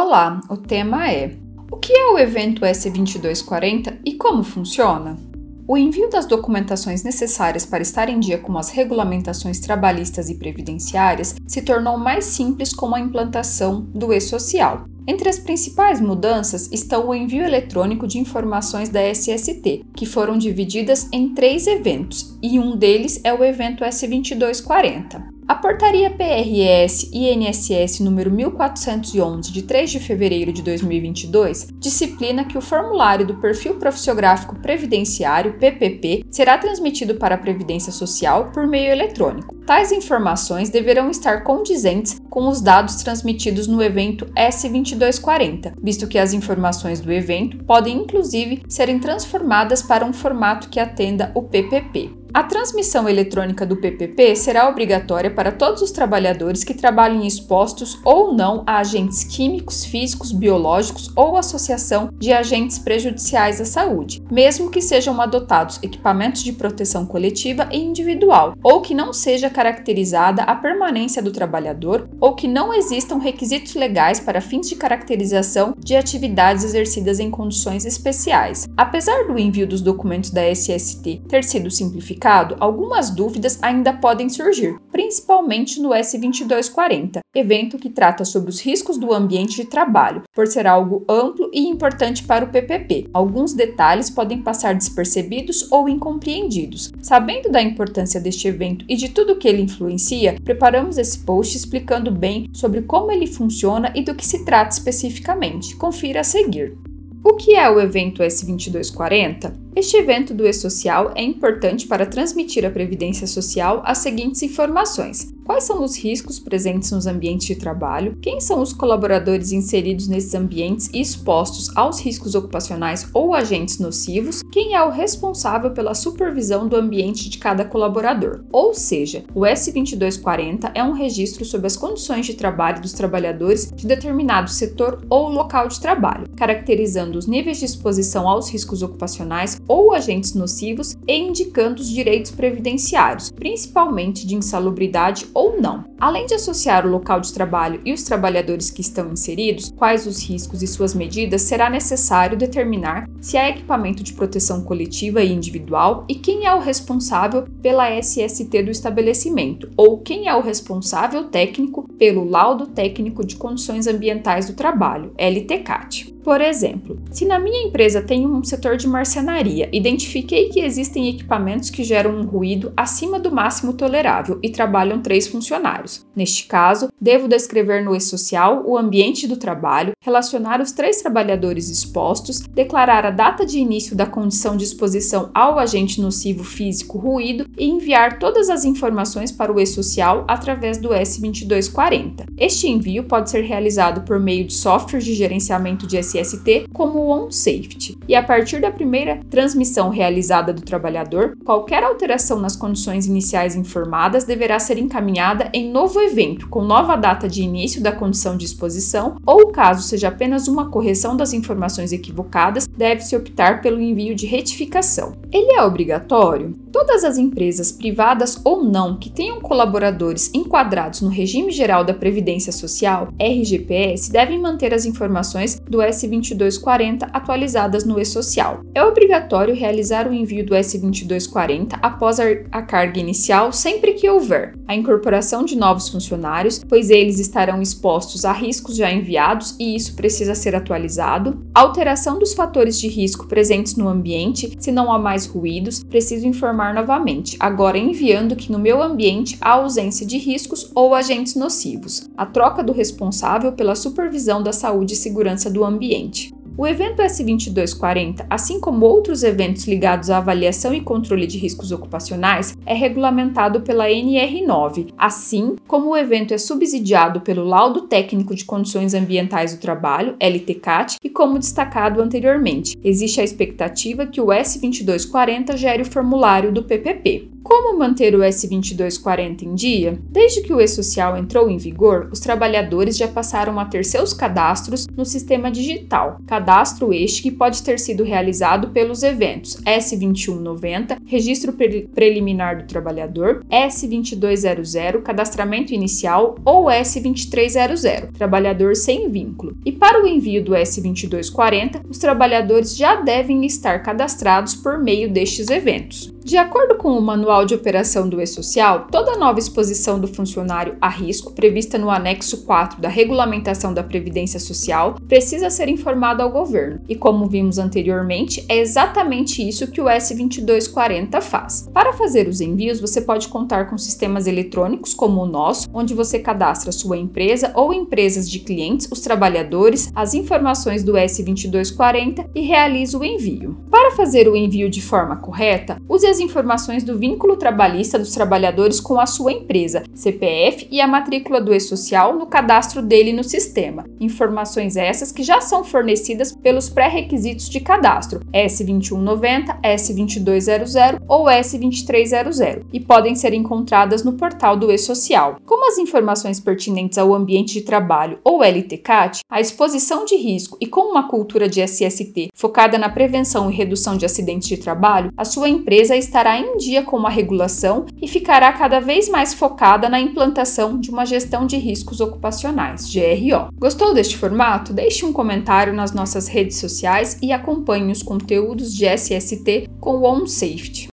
Olá, o tema é: O que é o evento S2240 e como funciona? O envio das documentações necessárias para estar em dia com as regulamentações trabalhistas e previdenciárias se tornou mais simples com a implantação do e-social. Entre as principais mudanças estão o envio eletrônico de informações da SST, que foram divididas em três eventos, e um deles é o evento S2240. A portaria PRS INSS número 1411 de 3 de fevereiro de 2022 disciplina que o formulário do Perfil Profissiográfico Previdenciário PPP será transmitido para a Previdência Social por meio eletrônico. Tais informações deverão estar condizentes com os dados transmitidos no evento S2240, visto que as informações do evento podem inclusive serem transformadas para um formato que atenda o PPP. A transmissão eletrônica do PPP será obrigatória para todos os trabalhadores que trabalhem expostos ou não a agentes químicos, físicos, biológicos ou associação de agentes prejudiciais à saúde, mesmo que sejam adotados equipamentos de proteção coletiva e individual, ou que não seja caracterizada a permanência do trabalhador, ou que não existam requisitos legais para fins de caracterização de atividades exercidas em condições especiais. Apesar do envio dos documentos da SST ter sido simplificado, algumas dúvidas ainda podem surgir, principalmente no S2240, evento que trata sobre os riscos do ambiente de trabalho, por ser algo amplo e importante para o PPP. Alguns detalhes podem passar despercebidos ou incompreendidos. Sabendo da importância deste evento e de tudo que ele influencia, preparamos esse post explicando bem sobre como ele funciona e do que se trata especificamente. Confira a seguir. O que é o evento S2240? Este evento do E-Social é importante para transmitir à Previdência Social as seguintes informações: quais são os riscos presentes nos ambientes de trabalho, quem são os colaboradores inseridos nesses ambientes e expostos aos riscos ocupacionais ou agentes nocivos, quem é o responsável pela supervisão do ambiente de cada colaborador. Ou seja, o S2240 é um registro sobre as condições de trabalho dos trabalhadores de determinado setor ou local de trabalho, caracterizando os níveis de exposição aos riscos ocupacionais ou agentes nocivos e indicando os direitos previdenciários, principalmente de insalubridade ou não. Além de associar o local de trabalho e os trabalhadores que estão inseridos, quais os riscos e suas medidas, será necessário determinar se há equipamento de proteção coletiva e individual e quem é o responsável pela SST do estabelecimento, ou quem é o responsável técnico pelo laudo técnico de condições ambientais do trabalho, LTCAT. Por exemplo, se na minha empresa tem um setor de marcenaria, identifiquei que existem equipamentos que geram um ruído acima do máximo tolerável e trabalham três funcionários. Neste caso, devo descrever no e-social o ambiente do trabalho, relacionar os três trabalhadores expostos, declarar a data de início da condição de exposição ao agente nocivo físico ruído e enviar todas as informações para o e-social através do S2240. Este envio pode ser realizado por meio de softwares de gerenciamento de SS SST como o OnSafety, e a partir da primeira transmissão realizada do trabalhador, qualquer alteração nas condições iniciais informadas deverá ser encaminhada em novo evento com nova data de início da condição de exposição, ou caso seja apenas uma correção das informações equivocadas, deve-se optar pelo envio de retificação. Ele é obrigatório? Todas as empresas, privadas ou não, que tenham colaboradores enquadrados no Regime Geral da Previdência Social, RGPS, devem manter as informações do S2240 atualizadas no e-social. É obrigatório realizar o envio do S2240 após a carga inicial sempre que houver a incorporação de novos funcionários, pois eles estarão expostos a riscos já enviados e isso precisa ser atualizado, alteração dos fatores de risco presentes no ambiente, se não há mais ruídos, preciso informar novamente, agora enviando que no meu ambiente há ausência de riscos ou agentes nocivos, a troca do responsável pela supervisão da saúde e segurança do ambiente. O evento S2240, assim como outros eventos ligados à avaliação e controle de riscos ocupacionais, é regulamentado pela NR9, assim como o evento é subsidiado pelo Laudo Técnico de Condições Ambientais do Trabalho, LTCAT, e como destacado anteriormente, existe a expectativa que o S2240 gere o formulário do PPP. Como manter o S2240 em dia? Desde que o E-Social entrou em vigor, os trabalhadores já passaram a ter seus cadastros no sistema digital. Cadastro este que pode ter sido realizado pelos eventos S2190, Registro pre Preliminar do Trabalhador, S2200, Cadastramento Inicial ou S2300, Trabalhador sem vínculo. E para o envio do S2240, os trabalhadores já devem estar cadastrados por meio destes eventos. De acordo com o Manual de Operação do E-Social, toda nova exposição do funcionário a risco prevista no anexo 4 da Regulamentação da Previdência Social precisa ser informada ao governo. E como vimos anteriormente, é exatamente isso que o S2240 faz. Para fazer os envios, você pode contar com sistemas eletrônicos como o nosso, onde você cadastra sua empresa ou empresas de clientes, os trabalhadores, as informações do S2240 e realiza o envio. Para fazer o envio de forma correta, use as as informações do vínculo trabalhista dos trabalhadores com a sua empresa, CPF e a matrícula do E-Social no cadastro dele no sistema. Informações essas que já são fornecidas pelos pré-requisitos de cadastro S2190, S2200 ou S2300 e podem ser encontradas no portal do E-Social. Como as informações pertinentes ao ambiente de trabalho ou LTCAT, a exposição de risco e com uma cultura de SST focada na prevenção e redução de acidentes de trabalho, a sua empresa estará em dia com a regulação e ficará cada vez mais focada na implantação de uma gestão de riscos ocupacionais, GRO. Gostou deste formato? Deixe um comentário nas nossas redes sociais e acompanhe os conteúdos de SST com o OnSafety.